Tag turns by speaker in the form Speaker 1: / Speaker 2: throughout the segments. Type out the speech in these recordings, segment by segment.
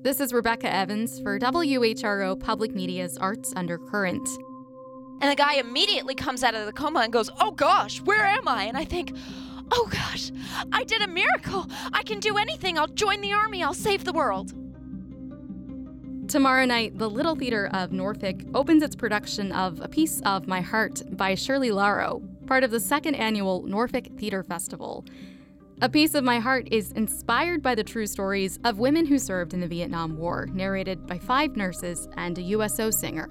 Speaker 1: This is Rebecca Evans for WHRO Public Media's Arts Undercurrent.
Speaker 2: And the guy immediately comes out of the coma and goes, Oh gosh, where am I? And I think, Oh gosh, I did a miracle. I can do anything. I'll join the army. I'll save the world.
Speaker 1: Tomorrow night, the Little Theatre of Norfolk opens its production of A Piece of My Heart by Shirley Lauro, part of the second annual Norfolk Theatre Festival. A Piece of My Heart is inspired by the true stories of women who served in the Vietnam War, narrated by five nurses and a USO singer.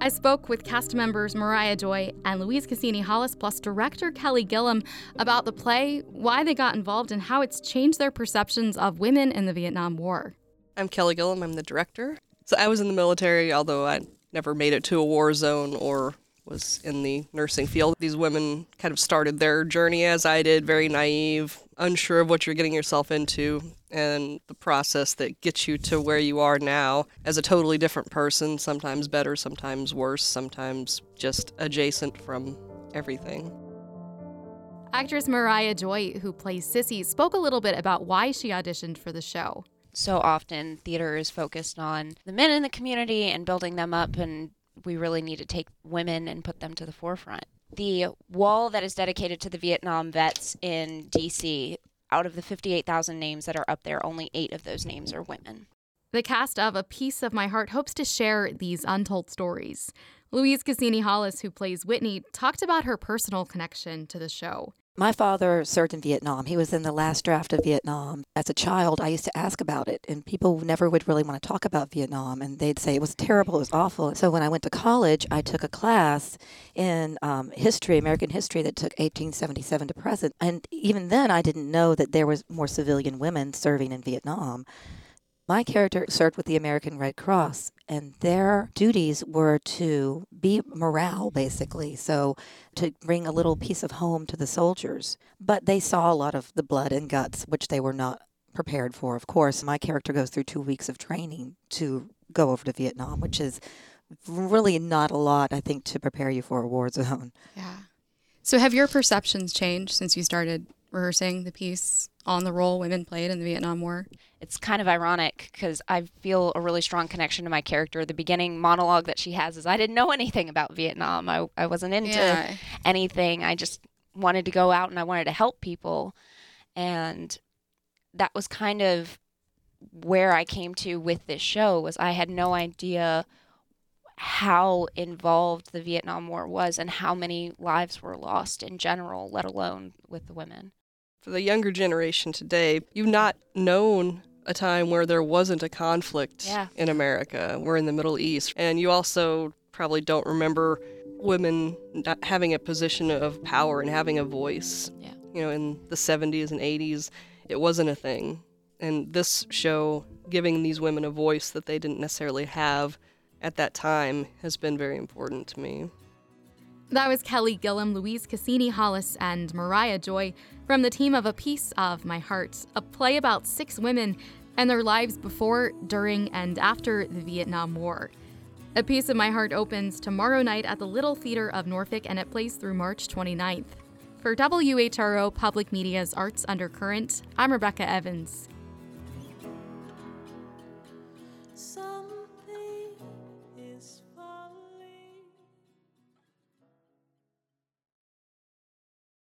Speaker 1: I spoke with cast members Moriah Joy and Louise Casini Hollis, plus director Kelly Gilliam, about the play, why they got involved, and how it's changed their perceptions of women in the Vietnam War.
Speaker 3: I'm Kelly Gilliam, I'm the director. So I was in the military, although I never made it to a war zone or was in the nursing field. These women kind of started their journey as I did, very naive, unsure of what you're getting yourself into, and the process that gets you to where you are now as a totally different person, sometimes better, sometimes worse, sometimes just adjacent from everything.
Speaker 1: Actress Moriah Joy, who plays Sissy, spoke a little bit about why she auditioned for the show.
Speaker 2: So often, theater is focused on the men in the community and building them up and we really need to take women and put them to the forefront. The wall that is dedicated to the Vietnam vets in DC, out of the 58,000 names that are up there, only eight of those names are women.
Speaker 1: The cast of A Piece of My Heart hopes to share these untold stories. Louise Casini Hollis, who plays Whitney, talked about her personal connection to the show.
Speaker 4: My father served in Vietnam. He was in the last draft of Vietnam. As a child, I used to ask about it, and people never would really want to talk about Vietnam, and they'd say it was terrible, it was awful. So when I went to college, I took a class in um, history, American history, that took 1877 to present. And even then, I didn't know that there was more civilian women serving in Vietnam. My character served with the American Red Cross, and their duties were to be morale, basically. So, to bring a little piece of home to the soldiers. But they saw a lot of the blood and guts, which they were not prepared for, of course. My character goes through two weeks of training to go over to Vietnam, which is really not a lot, I think, to prepare you for a war zone.
Speaker 1: Yeah. So, have your perceptions changed since you started rehearsing the piece on the role women played in the Vietnam War?
Speaker 2: It's kind of ironic because I feel a really strong connection to my character. The beginning monologue that she has is I didn't know anything about Vietnam. I, I wasn't into yeah. anything. I just wanted to go out and I wanted to help people. And that was kind of where I came to with this show was I had no idea how involved the Vietnam War was and how many lives were lost in general, let alone with the women
Speaker 3: for the younger generation today, you've not known a time where there wasn't a conflict
Speaker 2: yeah.
Speaker 3: in America. We're in the Middle East. And you also probably don't remember women not having a position of power and having a voice.
Speaker 2: Yeah.
Speaker 3: You know, in the 70s and 80s, it wasn't a thing. And this show, giving these women a voice that they didn't necessarily have at that time, has been very important to me.
Speaker 1: That was Kelly Gilliam, Louise Casini Hollis, and Moriah Joy from the team of A Piece of My Heart, a play about six women and their lives before, during, and after the Vietnam War. A Piece of My Heart opens tomorrow night at the Little Theatre of Norfolk and it plays through March 29th. For WHRO Public Media's Arts Undercurrent, I'm Rebecca Evans.